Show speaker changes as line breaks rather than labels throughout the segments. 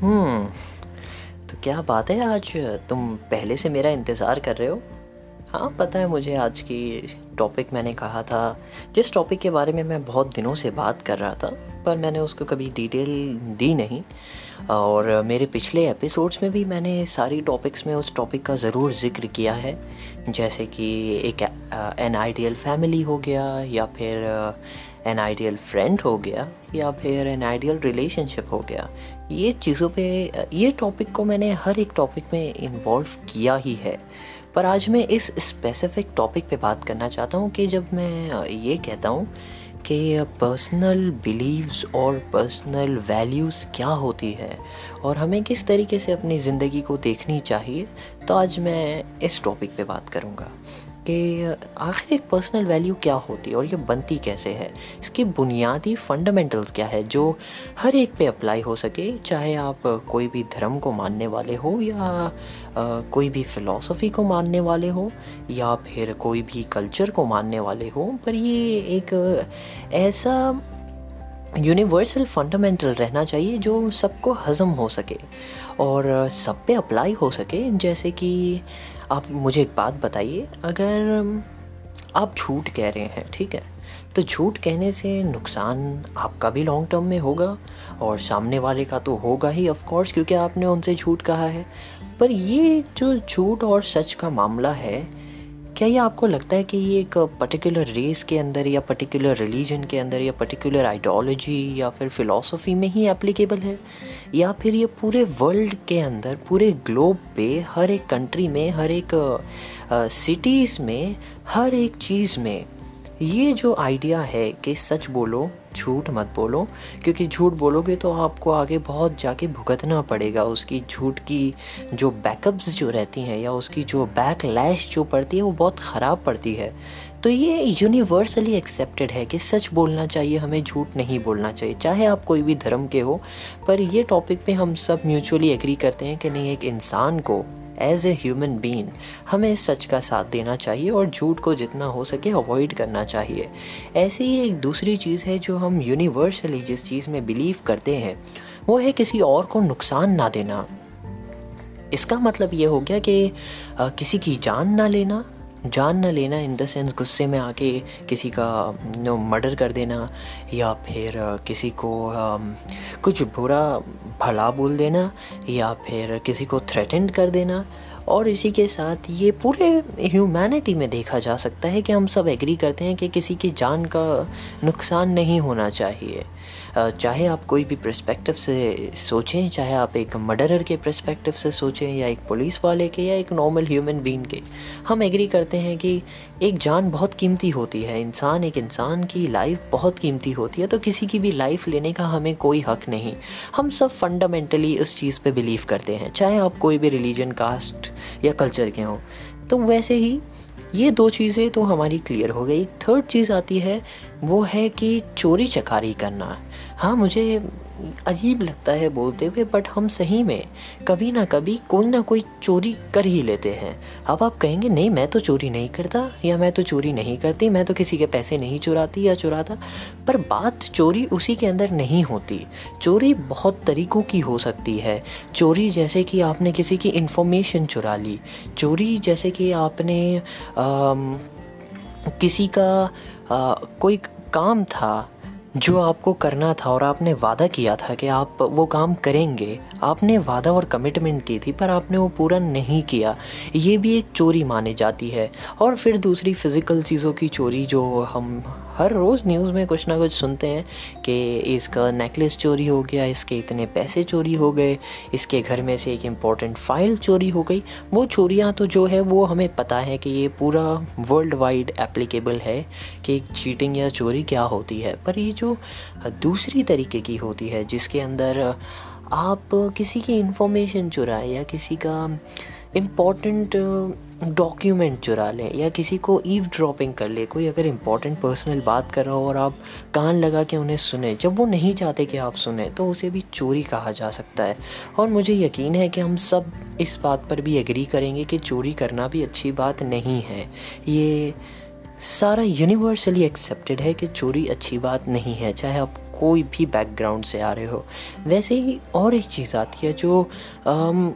हम्म। तो क्या बात है आज? तुम पहले से मेरा इंतज़ार कर रहे हो? हाँ पता है मुझे आज की टॉपिक मैंने कहा था। जिस टॉपिक के बारे में मैं बहुत दिनों से बात कर रहा था, पर मैंने उसको कभी डिटेल दी नहीं। और मेरे पिछले एपिसोड्स में भी मैंने सारी टॉपिक्स में उस टॉपिक का ज़रूर ज़िक्र किया है। जैसे कि एक एन आइडियल फैमिली हो गया, या फिर एन आइडियल फ्रेंड हो गया, या फिर एन आइडियल रिलेशनशिप हो गया। ये चीज़ों पे, ये टॉपिक को मैंने हर एक टॉपिक में इन्वॉल्व किया ही है। पर आज मैं इस स्पेसिफिक टॉपिक पे बात करना चाहता हूँ कि जब मैं ये कहता हूँ कि पर्सनल बिलीव्स और पर्सनल वैल्यूज़ क्या होती है और हमें किस तरीके से अपनी ज़िंदगी को देखनी चाहिए तो आज मैं इस टॉपिक पे बात करूँगा। कि आखिर एक पर्सनल वैल्यू क्या होती है और ये बनती कैसे है? इसकी बुनियादी फंडामेंटल्स क्या है जो हर एक पे अप्लाई हो सके? चाहे आप कोई भी धर्म को मानने वाले हो या कोई भी फ़िलासफ़ी को मानने वाले हो या फिर कोई भी कल्चर को मानने वाले हो, पर ये एक, ऐसा यूनिवर्सल फंडामेंटल रहना चाहिए जो सबको हज़म हो सके और सब पे अप्लाई हो सके, जैसे कि आप मुझे एक बात बताइए। अगर आप झूठ कह रहे हैं, ठीक है? तो झूठ कहने से नुकसान आपका भी लॉन्ग टर्म में होगा और सामने वाले का तो होगा ही ऑफ़ कोर्स क्योंकि आपने उनसे झूठ कहा है। पर ये जो झूठ और सच का मामला है क्या ये आपको लगता है कि ये एक पर्टिकुलर रेस के अंदर या पर्टिकुलर रिलीजन के अंदर या पर्टिकुलर आइडियोलॉजी या फिर फिलॉसफी में ही एप्लीकेबल है? या फिर ये पूरे वर्ल्ड के अंदर, पूरे ग्लोब पे, हर एक कंट्री में, हर एक सिटीज़ में, हर एक चीज़ में ये जो आइडिया है कि सच बोलो, झूठ मत बोलो, क्योंकि झूठ बोलोगे तो आपको आगे बहुत जाके भुगतना पड़ेगा। उसकी झूठ की जो बैकअप्स जो रहती हैं या उसकी जो बैक लैश जो पड़ती है, वो बहुत ख़राब पड़ती है। तो ये यूनिवर्सली एक्सेप्टेड है कि सच बोलना चाहिए, हमें झूठ नहीं बोलना चाहिए। चाहे आप कोई भी धर्म के हो, पर ये टॉपिक पे हम सब म्यूचुअली एग्री करते हैं कि नहीं, एक इंसान को एज ए ह्यूमन बींग हमें इस सच का साथ देना चाहिए और झूठ को जितना हो सके अवॉइड करना चाहिए। ऐसी ही एक दूसरी चीज़ है जो हम यूनिवर्सली जिस चीज़ में बिलीव करते हैं, वो है किसी और को नुकसान ना देना। इसका मतलब ये हो गया कि किसी की जान ना लेना जान ना लेना इन द सेंस गुस्से में आके किसी का नो मर्डर कर देना, या फिर किसी को कुछ बुरा, भला बोल देना, या फिर किसी को थ्रेटेंड कर देना। और इसी के साथ ये पूरे ह्यूमैनिटी में देखा जा सकता है कि हम सब एग्री करते हैं कि किसी की जान का नुकसान नहीं होना चाहिए। चाहे आप कोई भी प्रस्पेक्टिव से सोचें, चाहे आप एक मर्डरर के प्रस्पेक्टिव से सोचें, या एक पुलिस वाले के, या एक नॉर्मल ह्यूमन बीन के। हम एग्री करते हैं कि एक जान बहुत कीमती होती है। इंसान एक इंसान की लाइफ बहुत कीमती होती है तो किसी की भी लाइफ लेने का हमें कोई हक नहीं। हम सब फंडामेंटली उस चीज़ पे बिलीव करते हैं। चाहे आप कोई भी रिलीजन कास्ट या कल्चर के हों। तो वैसे ही ये दो चीज़ें तो हमारी क्लियर हो गई। थर्ड चीज़ आती है, वो है कि चोरी चकारी करना। हाँ मुझे अजीब लगता है बोलते हुए बट हम सही में कभी ना कभी कोई ना कोई चोरी कर ही लेते हैं। अब आप कहेंगे नहीं मैं तो चोरी नहीं करता या मैं तो चोरी नहीं करती मैं तो किसी के पैसे नहीं चुराती या चुराता। पर बात चोरी उसी के अंदर नहीं होती। चोरी बहुत तरीक़ों की हो सकती है। चोरी जैसे कि आपने किसी की इन्फॉर्मेशन चुरा ली। चोरी जैसे कि आपने आ, किसी का आ, कोई काम था जो आपको करना था और आपने वादा किया था कि आप वो काम करेंगे। आपने वादा और कमिटमेंट की थी, पर आपने वो पूरा नहीं किया। ये भी एक चोरी मानी जाती है। और फिर दूसरी फ़िज़िकल चीज़ों की चोरी जो हम हर रोज़ न्यूज़ में कुछ ना कुछ सुनते हैं कि इसका नेकलेस चोरी हो गया, इसके इतने पैसे चोरी हो गए, इसके घर में से एक इंपॉर्टेंट फ़ाइल चोरी हो गई। वो चोरियाँ तो जो है, वो हमें पता है कि ये पूरा वर्ल्ड वाइड एप्लीकेबल है कि चीटिंग या चोरी क्या होती है। पर ये जो दूसरी तरीके की होती है, जिसके अंदर आप किसी की इन्फॉर्मेशन चुराए या किसी का इंपॉर्टेंट डॉक्यूमेंट चुरा लें या किसी को ईव ड्रॉपिंग कर ले कोई अगर इंपॉर्टेंट पर्सनल बात कर रहा हो और आप कान लगा के उन्हें सुने जब वो नहीं चाहते कि आप सुने तो उसे भी चोरी कहा जा सकता है। और मुझे यकीन है कि हम सब इस बात पर भी एग्री करेंगे कि चोरी करना भी अच्छी बात नहीं है। ये सारा यूनिवर्सली एक्सेप्टेड है कि चोरी अच्छी बात नहीं है चाहे आप कोई भी बैकग्राउंड से आ रहे हो। वैसे ही और एक चीज़ आती है जो आम,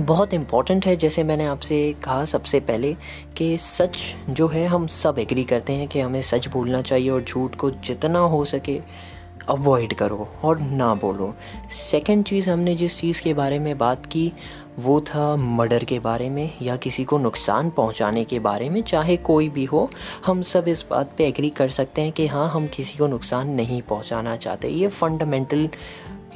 बहुत इंपॉर्टेंट है, जैसे मैंने आपसे कहा सबसे पहले कि सच जो है, हम सब एग्री करते हैं कि हमें सच बोलना चाहिए और झूठ को जितना हो सके अवॉइड करो और ना बोलो। सेकंड चीज़ हमने जिस चीज़ के बारे में बात की, वो था मर्डर के बारे में या किसी को नुकसान पहुँचाने के बारे में, चाहे कोई भी हो, हम सब इस बात पे एग्री कर सकते हैं कि हाँ हम किसी को नुकसान नहीं पहुंचाना चाहते। ये फंडामेंटल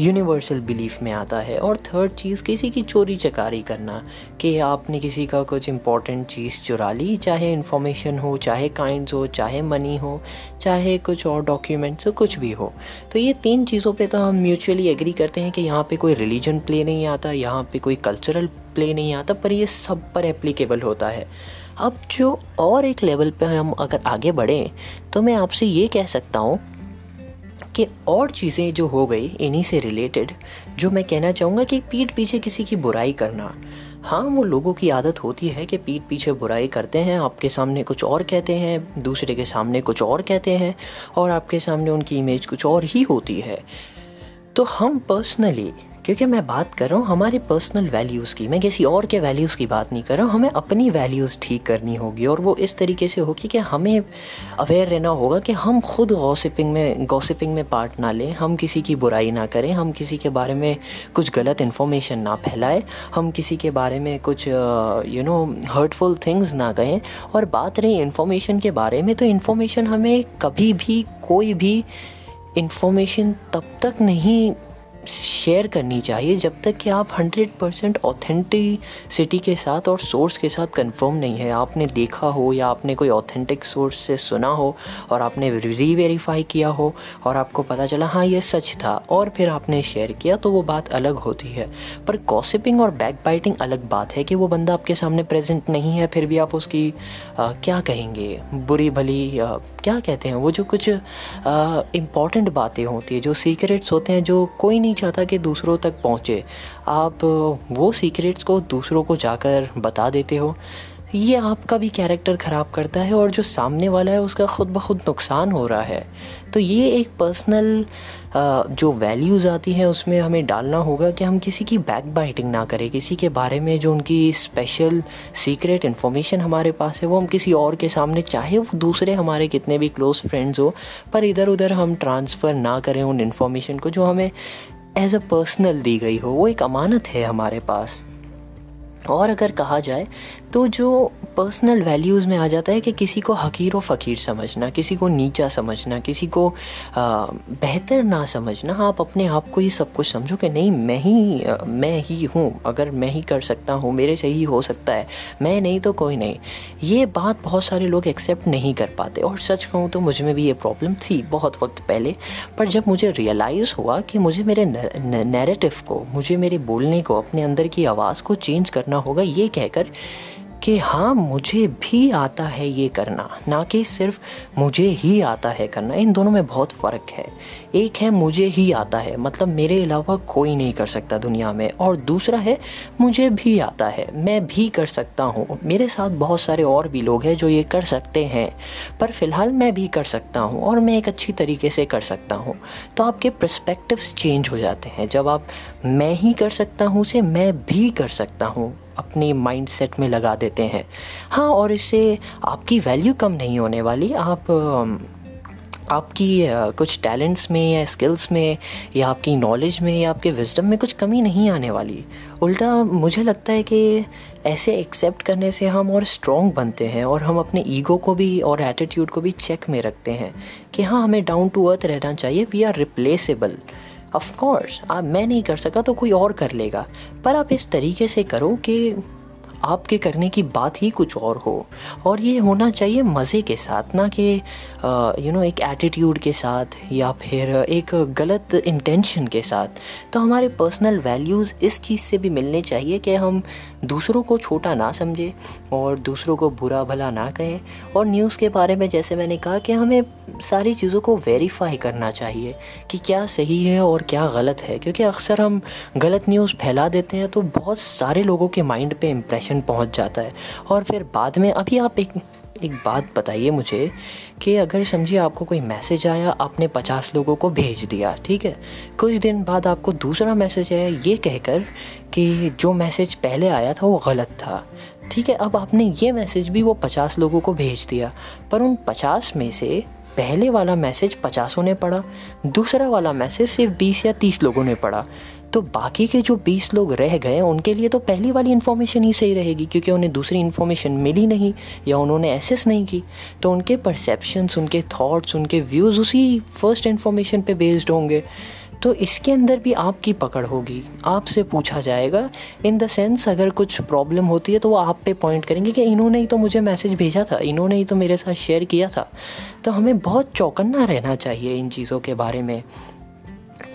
यूनिवर्सल बिलीफ में आता है और थर्ड चीज़, किसी की चोरी चकारी करना, कि आपने किसी का कुछ इंपॉर्टेंट चीज़ चुरा ली, चाहे इन्फॉर्मेशन हो, चाहे काइंड्स हो, चाहे मनी हो, चाहे कुछ और डॉक्यूमेंट्स हो, कुछ भी हो। तो ये तीन चीज़ों पे तो हम म्यूचुअली एग्री करते हैं कि यहाँ पे कोई रिलीजन प्ले नहीं आता, यहाँ पे कोई कल्चरल प्ले नहीं आता, पर ये सब पर एप्लीकेबल होता है। अब जो और एक लेवल पे हम अगर आगे बढ़ें तो मैं आपसे ये कह सकता हूँ कि और चीज़ें जो हो गई, इन्हीं से रिलेटेड जो मैं कहना चाहूँगा कि पीठ पीछे किसी की बुराई करना। हाँ वो लोगों की आदत होती है कि पीठ पीछे बुराई करते हैं, आपके सामने कुछ और कहते हैं, दूसरे के सामने कुछ और कहते हैं, और आपके सामने उनकी इमेज कुछ और ही होती है। तो हम पर्सनली क्योंकि मैं बात कर रहा हूँ हमारे पर्सनल वैल्यूज़ की। मैं किसी और के वैल्यूज़ की बात नहीं कर रहा हूँ, हमें अपनी वैल्यूज़ ठीक करनी होगी और वो इस तरीके से होगी कि हमें अवेयर रहना होगा कि हम खुद गॉसिपिंग में गॉसिपिंग में पार्ट ना लें, हम किसी की बुराई ना करें, हम किसी के बारे में कुछ गलत इन्फॉर्मेशन ना फैलाएँ, हम किसी के बारे में कुछ यू नो हर्टफुल थिंग्स ना कहें। और बात रही इन्फॉर्मेशन के बारे में तो इन्फॉर्मेशन हमें कभी भी, कोई भी इन्फॉर्मेशन तब तक नहीं शेयर करनी चाहिए जब तक कि आप हंड्रेड परसेंट ऑथेंटिसिटी के साथ और सोर्स के साथ कंफर्म नहीं है। आपने देखा हो या आपने कोई ऑथेंटिक सोर्स से सुना हो और आपने री वेरीफाई किया हो और आपको पता चला हाँ ये सच था और फिर आपने शेयर किया तो वो बात अलग होती है। पर कॉसिपिंग और बैक बाइटिंग अलग बात है कि वो बंदा आपके सामने प्रेजेंट नहीं है फिर भी आप उसकी आ, क्या कहेंगे? बुरी भली आ, क्या कहते हैं? वो जो कुछ इंपॉर्टेंट बातें होती है जो सीक्रेट्स होते हैं जो कोई नहीं चाहता कि दूसरों तक पहुँचे। आप वो सीक्रेट्स को दूसरों को जाकर बता देते हो। ये आपका भी कैरेक्टर ख़राब करता है और जो सामने वाला है, उसका ख़ुद ब खुद नुकसान हो रहा है। तो ये एक पर्सनल जो वैल्यूज़ आती है, उसमें हमें डालना होगा कि हम किसी की बैक बाइटिंग ना करें। किसी के बारे में जो उनकी स्पेशल सीक्रेट इन्फॉर्मेशन हमारे पास है, वो हम किसी और के सामने, चाहे वो दूसरे हमारे कितने भी क्लोज फ्रेंड्स हो, पर इधर उधर हम ट्रांसफ़र ना करें उन इन्फॉर्मेशन को जो हमें एज अ पर्सनल दी गई हो, वो एक अमानत है हमारे पास। और अगर कहा जाए तो जो पर्सनल वैल्यूज़ में आ जाता है कि किसी को हकीर व फ़कीर समझना किसी को नीचा समझना किसी को बेहतर ना समझना आप अपने आप को ही सब कुछ समझो कि नहीं मैं ही आ, मैं ही हूँ अगर मैं ही कर सकता हूँ मेरे से ही हो सकता है मैं नहीं तो कोई नहीं। ये बात बहुत सारे लोग एक्सेप्ट नहीं कर पाते और सच कहूँ तो मुझमें भी ये प्रॉब्लम थी बहुत वक्त पहले पर जब मुझे रियलाइज़ हुआ कि मुझे मेरे नैरेटिव को मुझे मेरे बोलने को अपने अंदर की आवाज़ को चेंज करना होगा ये कहकर कि हाँ मुझे भी आता है ये करना। ना कि सिर्फ़ मुझे ही आता है करना। इन दोनों में बहुत फ़र्क है। एक है, मुझे ही आता है। मतलब मेरे अलावा कोई नहीं कर सकता दुनिया में। और दूसरा है, मुझे भी आता है। मैं भी कर सकता हूँ। मेरे साथ बहुत सारे और भी लोग हैं जो ये कर सकते हैं। पर फ़िलहाल मैं भी कर सकता हूँ और मैं एक अच्छी तरीके से कर सकता हूँ। तो आपके प्रस्पेक्टिव्स चेंज हो जाते हैं। जब आप मैं ही कर सकता हूँ से मैं भी कर सकता हूँ। अपनी माइंड सेट में लगा देते हैं। हाँ और इससे आपकी वैल्यू कम नहीं होने वाली। आप आपकी कुछ टैलेंट्स में या स्किल्स में या आपकी नॉलेज में या आपके विजडम में कुछ कमी नहीं आने वाली। उल्टा मुझे लगता है कि ऐसे एक्सेप्ट करने से हम और स्ट्रॉन्ग बनते हैं और हम अपने ईगो को भी और एटीट्यूड को भी चेक में रखते हैं कि हाँ हमें डाउन टू अर्थ रहना चाहिए। We are replaceable of course आप मैं नहीं कर सका तो कोई और कर लेगा। पर आप इस तरीके से करो कि आपके करने की बात ही कुछ और हो। और ये होना चाहिए मज़े के साथ, ना कि यू नो एक एटीट्यूड के साथ या फिर एक गलत इंटेंशन के साथ। तो हमारे पर्सनल वैल्यूज़ इस चीज़ से भी मिलने चाहिए कि हम दूसरों को छोटा ना समझें और दूसरों को बुरा भला ना कहें। और न्यूज़ के बारे में जैसे मैंने कहा कि हमें सारी चीज़ों को वेरीफाई करना चाहिए कि क्या सही है और क्या गलत है। क्योंकि अक्सर हम गलत न्यूज़ फैला देते हैं तो बहुत सारे लोगों के माइंड पे इम्प्रेशन पहुँच जाता है। और फिर बाद में अभी आप एक एक बात बताइए मुझे कि अगर समझिए आपको कोई मैसेज आया, आपने पचास लोगों को भेज दिया, ठीक है? कुछ दिन बाद आपको दूसरा मैसेज आया, ये कहकर कि जो मैसेज पहले आया था वो गलत था, ठीक है? अब आपने ये मैसेज भी वो पचास लोगों को भेज दिया, पर उन पचास में से पहले वाला मैसेज पचासों ने पढ़ा, दूसरा वाला मैसेज सिर्फ़ बीस या तीस लोगों ने पढ़ा। तो बाकी के जो बीस लोग रह गए, उनके लिए तो पहली वाली इन्फॉर्मेशन ही सही रहेगी, क्योंकि उन्हें दूसरी इन्फॉर्मेशन मिली नहीं, या उन्होंने एसेस नहीं की। तो उनके परसेप्शंस उनके थॉट्स उनके व्यूज़ उसी फ़र्स्ट इन्फॉर्मेशन पे बेस्ड होंगे। तो इसके अंदर भी आपकी पकड़ होगी। आपसे पूछा जाएगा इन द सेंस अगर कुछ प्रॉब्लम होती है तो वो आप पे पॉइंट करेंगे कि इन्होंने ही तो मुझे मैसेज भेजा था, इन्होंने ही तो मेरे साथ शेयर किया था। तो हमें बहुत चौकन्ना रहना चाहिए इन चीज़ों के बारे में।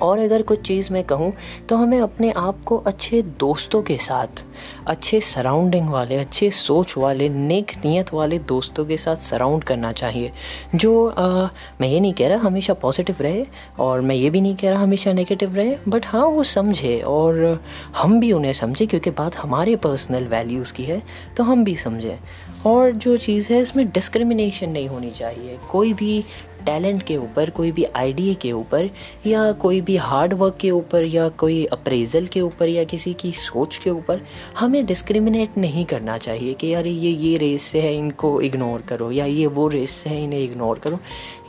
और अगर कुछ चीज़ मैं कहूँ तो हमें अपने आप को अच्छे दोस्तों के साथ अच्छे सराउंडिंग वाले अच्छे सोच वाले नेक नीयत वाले दोस्तों के साथ सराउंड करना चाहिए। जो आ, मैं ये नहीं कह रहा हमेशा पॉजिटिव रहे और मैं ये भी नहीं कह रहा हमेशा नेगेटिव रहे बट हाँ वो समझे और हम भी उन्हें समझे क्योंकि बात हमारे पर्सनल वैल्यूज़ की है तो हम भी समझें। और जो चीज़ है इसमें डिस्क्रिमिनेशन नहीं होनी चाहिए। कोई भी टैलेंट के ऊपर, कोई भी आइडिया के ऊपर, या कोई भी हार्ड वर्क के ऊपर, या कोई अप्रेजल के ऊपर, या किसी की सोच के ऊपर, हमें डिस्क्रिमिनेट नहीं करना चाहिए कि यार ये ये रेस से है, इनको इग्नोर करो, या ये वो रेस से है, इन्हें इग्नोर करो।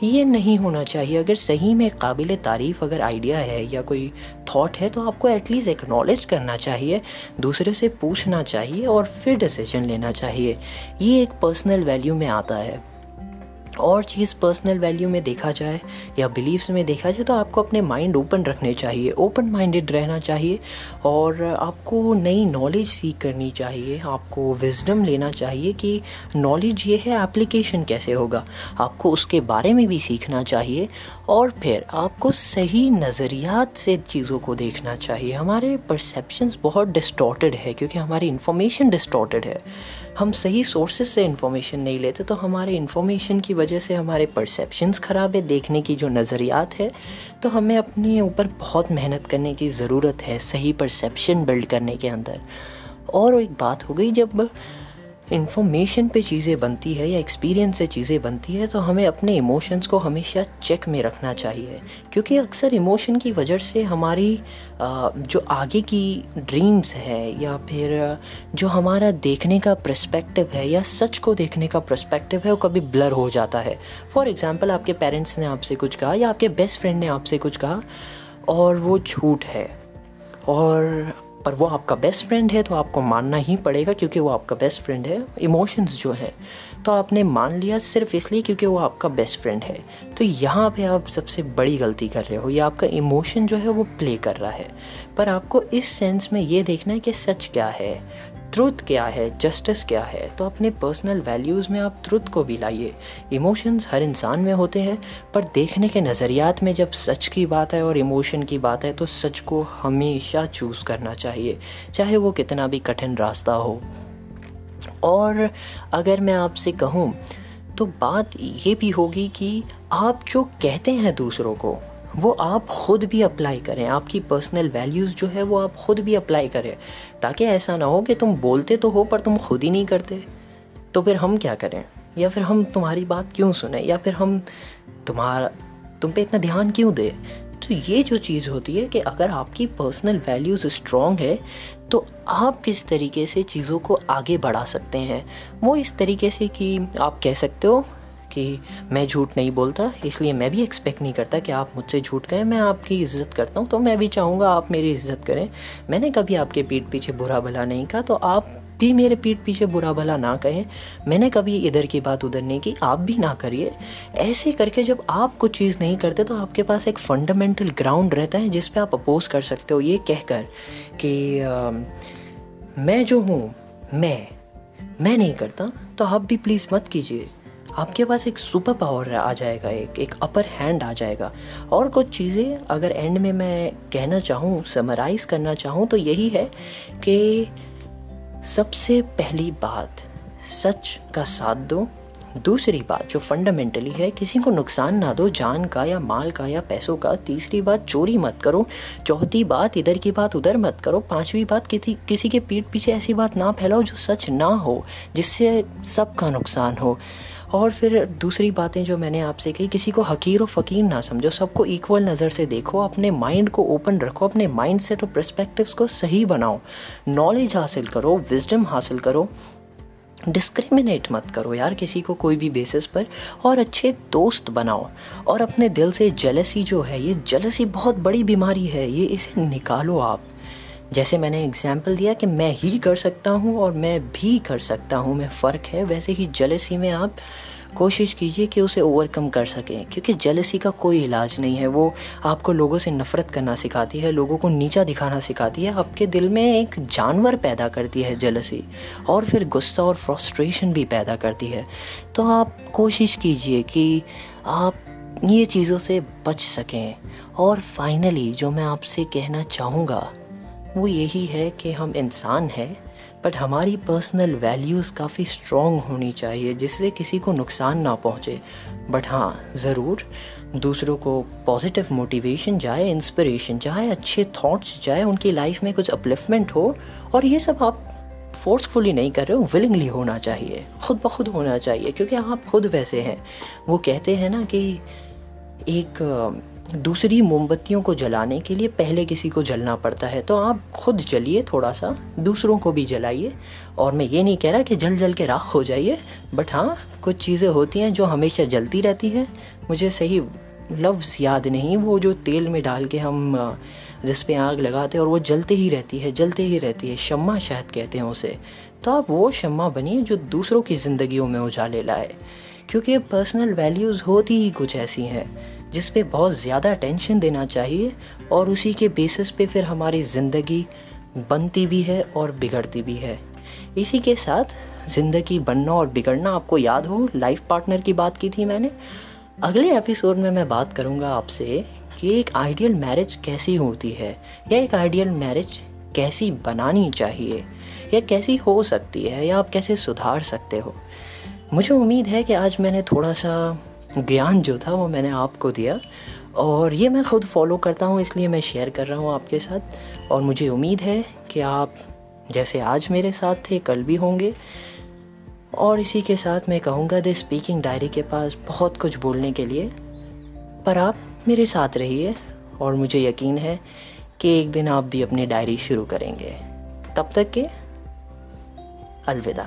ये नहीं होना चाहिए। अगर सही में काबिल तारीफ़ अगर आइडिया है, या कोई थाट है तो आपको एटलीस्ट एक्नॉलेज करना चाहिए, दूसरे से पूछना चाहिए, और फिर डिसीज़न लेना चाहिए। ये एक पर्सनल वैल्यू में आता है। और चीज़ पर्सनल वैल्यू में देखा जाए या बिलीव्स में देखा जाए तो आपको अपने माइंड ओपन रखने चाहिए ओपन माइंडेड रहना चाहिए और आपको नई नॉलेज सीख करनी चाहिए, आपको विजडम लेना चाहिए कि नॉलेज ये है एप्लीकेशन कैसे होगा। आपको उसके बारे में भी सीखना चाहिए और फिर आपको सही नज़रियात से चीज़ों को देखना चाहिए। हमारे परसेप्शंस बहुत डिस्टॉर्टेड है, क्योंकि हमारी इन्फॉर्मेशन डिस्टॉर्टेड है। हम सही सोर्सेज से इन्फॉर्मेशन नहीं लेते तो हमारे इन्फॉर्मेशन की वजह से हमारे परसेप्शंस ख़राब है, देखने की जो नज़रियात है तो हमें अपने ऊपर बहुत मेहनत करने की ज़रूरत है, सही परसेप्शन बिल्ड करने के अंदर। और एक बात हो गई, जब इन्फॉर्मेशन पे चीज़ें बनती है या एक्सपीरियंस से चीज़ें बनती है तो हमें अपने इमोशंस को हमेशा चेक में रखना चाहिए। क्योंकि अक्सर इमोशन की वजह से हमारी जो आगे की ड्रीम्स है या फिर, जो हमारा देखने का प्रस्पेक्टिव है या सच को देखने का प्रस्पेक्टिव है, वो कभी ब्लर हो जाता है। फॉर एग्ज़ाम्पल आपके पेरेंट्स ने आपसे कुछ कहा या आपके बेस्ट फ्रेंड ने आपसे कुछ कहा और वो झूठ है। और पर वो आपका बेस्ट फ्रेंड है तो आपको मानना ही पड़ेगा क्योंकि वो आपका बेस्ट फ्रेंड है। इमोशंस जो है तो आपने मान लिया सिर्फ़ इसलिए क्योंकि वो आपका बेस्ट फ्रेंड है। तो यहाँ पे आप सबसे बड़ी गलती कर रहे हो। या आपका इमोशन जो है, वो प्ले कर रहा है। पर आपको इस सेंस में ये देखना है कि सच क्या है। ट्रुथ क्या है जस्टिस क्या है तो अपने पर्सनल वैल्यूज़ में आप ट्रुथ को भी लाइए इमोशंस हर इंसान में होते हैं पर देखने के नज़रियात में जब सच की बात है और इमोशन की बात है तो सच को हमेशा चूज़ करना चाहिए चाहे वो कितना भी कठिन रास्ता हो और अगर मैं आपसे कहूँ तो बात ये भी होगी कि आप जो कहते हैं दूसरों को वो आप खुद भी अप्लाई करें। आपकी पर्सनल वैल्यूज़ जो है वो आप खुद भी अप्लाई करें। ताकि ऐसा ना हो कि तुम बोलते तो हो पर तुम खुद ही नहीं करते। तो फिर हम क्या करें? या फिर हम तुम्हारी बात क्यों सुने? या फिर हम तुम्हारा तुम पे इतना ध्यान क्यों दे? तो ये जो चीज़ होती है कि अगर आपकी पर्सनल वैल्यूज़ स्ट्रॉन्ग है तो आप किस तरीके से चीज़ों को आगे बढ़ा सकते हैं? वो इस तरीके से कि आप कह सकते हो कि मैं झूठ नहीं बोलता इसलिए मैं भी एक्सपेक्ट नहीं करता कि आप मुझसे झूठ कहें। मैं आपकी इज़्ज़त करता हूँ तो मैं भी चाहूँगा आप मेरी इज़्ज़त करें। मैंने कभी आपके पीठ पीछे बुरा भला नहीं कहा तो आप भी मेरे पीठ पीछे बुरा भला ना कहें। मैंने कभी इधर की बात उधर नहीं की आप भी ना करिए। ऐसे करके जब आप कुछ चीज़ नहीं करते तो आपके पास एक फंडामेंटल ग्राउंड रहता है जिस पे आप अपोज कर सकते हो। ये कहकर कि आ, मैं जो हूँ मैं मैं नहीं करता तो आप भी प्लीज़ मत कीजिए। आपके पास एक सुपर पावर आ जाएगा, एक एक अपर हैंड आ जाएगा। और कुछ चीज़ें अगर एंड में मैं कहना चाहूँ समराइज़ करना चाहूँ तो यही है कि सबसे पहली बात, सच का साथ दो। दूसरी बात, जो फंडामेंटली है, किसी को नुकसान ना दो, जान का या माल का या पैसों का। तीसरी बात, चोरी मत करो। चौथी बात, इधर की बात, उधर मत करो। पांचवी बात, किसी किसी के पीठ पीछे ऐसी बात ना फैलाओ जो सच ना हो, जिससे सबका नुकसान हो। और फिर दूसरी बातें जो मैंने आपसे कही, किसी को हकीर और फ़कीर ना समझो, सबको इक्वल नज़र से देखो, अपने माइंड को ओपन रखो, अपने माइंड सेट और परस्पेक्टिव्स को सही बनाओ नॉलेज हासिल करो विजडम हासिल करो डिस्क्रिमिनेट मत करो यार किसी को कोई भी बेसिस पर, और अच्छे दोस्त बनाओ, और अपने दिल से जेलसी जो है, ये जेलसी बहुत बड़ी बीमारी है, ये इसे निकालो आप। जैसे मैंने एग्ज़ाम्पल दिया कि मैं ही कर सकता हूँ और मैं भी कर सकता हूँ, में फ़र्क है। वैसे ही जेलसी में आप कोशिश कीजिए कि उसे ओवरकम कर सकें, क्योंकि जेलसी का कोई इलाज नहीं है। वो आपको लोगों से नफ़रत करना सिखाती है, लोगों को नीचा दिखाना सिखाती है। आपके दिल में एक जानवर पैदा करती है जेलसी और फिर गुस्सा और फ्रस्ट्रेशन भी पैदा करती है। तो आप कोशिश कीजिए कि आप ये चीज़ों से बच सकें। और फाइनली जो मैं आपसे कहना चाहूँगा वो यही है कि हम इंसान हैं बट हमारी पर्सनल वैल्यूज़ काफ़ी स्ट्रॉन्ग होनी चाहिए, जिससे किसी को नुकसान ना पहुँचे। बट हाँ ज़रूर, दूसरों को पॉजिटिव मोटिवेशन जाए इंस्पिरेशन जाए, अच्छे थॉट्स जाए, उनकी लाइफ में कुछ अपलिफ्टमेंट हो, और ये सब आप फोर्सफुली नहीं कर रहे हो विलिंगली होना चाहिए, खुद ब खुद होना चाहिए, क्योंकि आप खुद वैसे हैं। वो कहते हैं ना कि एक दूसरी मोमबत्तियों को जलाने के लिए पहले किसी को जलना पड़ता है। तो आप खुद जलिए थोड़ा सा दूसरों को भी जलाइए। और मैं ये नहीं कह रहा कि जल जल के राख हो जाइए बट हाँ कुछ चीज़ें होती हैं जो हमेशा जलती रहती हैं। मुझे सही लफ्ज़ याद नहीं, वो जो तेल में डाल के हम जिस पे आग लगाते हैं और वो जलते ही रहती है, जलते ही रहती है, शम्मा शायद कहते हैं उसे। तो आप वो शम्मा बनिए जो दूसरों की ज़िंदगियों में उजाले लाए, क्योंकि पर्सनल वैल्यूज़ होती ही कुछ ऐसी हैं। जिस पे बहुत ज़्यादा अटेंशन देना चाहिए और उसी के बेसिस पे फिर हमारी ज़िंदगी बनती भी है और बिगड़ती भी है। इसी के साथ ज़िंदगी बनना और बिगड़ना आपको याद हो लाइफ पार्टनर की बात की थी मैंने। अगले एपिसोड में मैं बात करूँगा आपसे कि एक आइडियल मैरिज कैसी होती है या एक आइडियल मैरिज कैसी बनानी चाहिए या कैसी हो सकती है या आप कैसे सुधार सकते हो। मुझे उम्मीद है कि आज मैंने थोड़ा सा ज्ञान जो था वो मैंने आपको दिया। और ये मैं ख़ुद फॉलो करता हूँ, इसलिए मैं शेयर कर रहा हूँ आपके साथ। और मुझे उम्मीद है कि आप जैसे आज मेरे साथ थे, कल भी होंगे। और इसी के साथ मैं कहूँगा द स्पीकिंग डायरी के पास बहुत कुछ बोलने के लिए। पर आप मेरे साथ रहिए, और मुझे यकीन है कि एक दिन आप भी अपनी डायरी शुरू करेंगे। तब तक के अलविदा।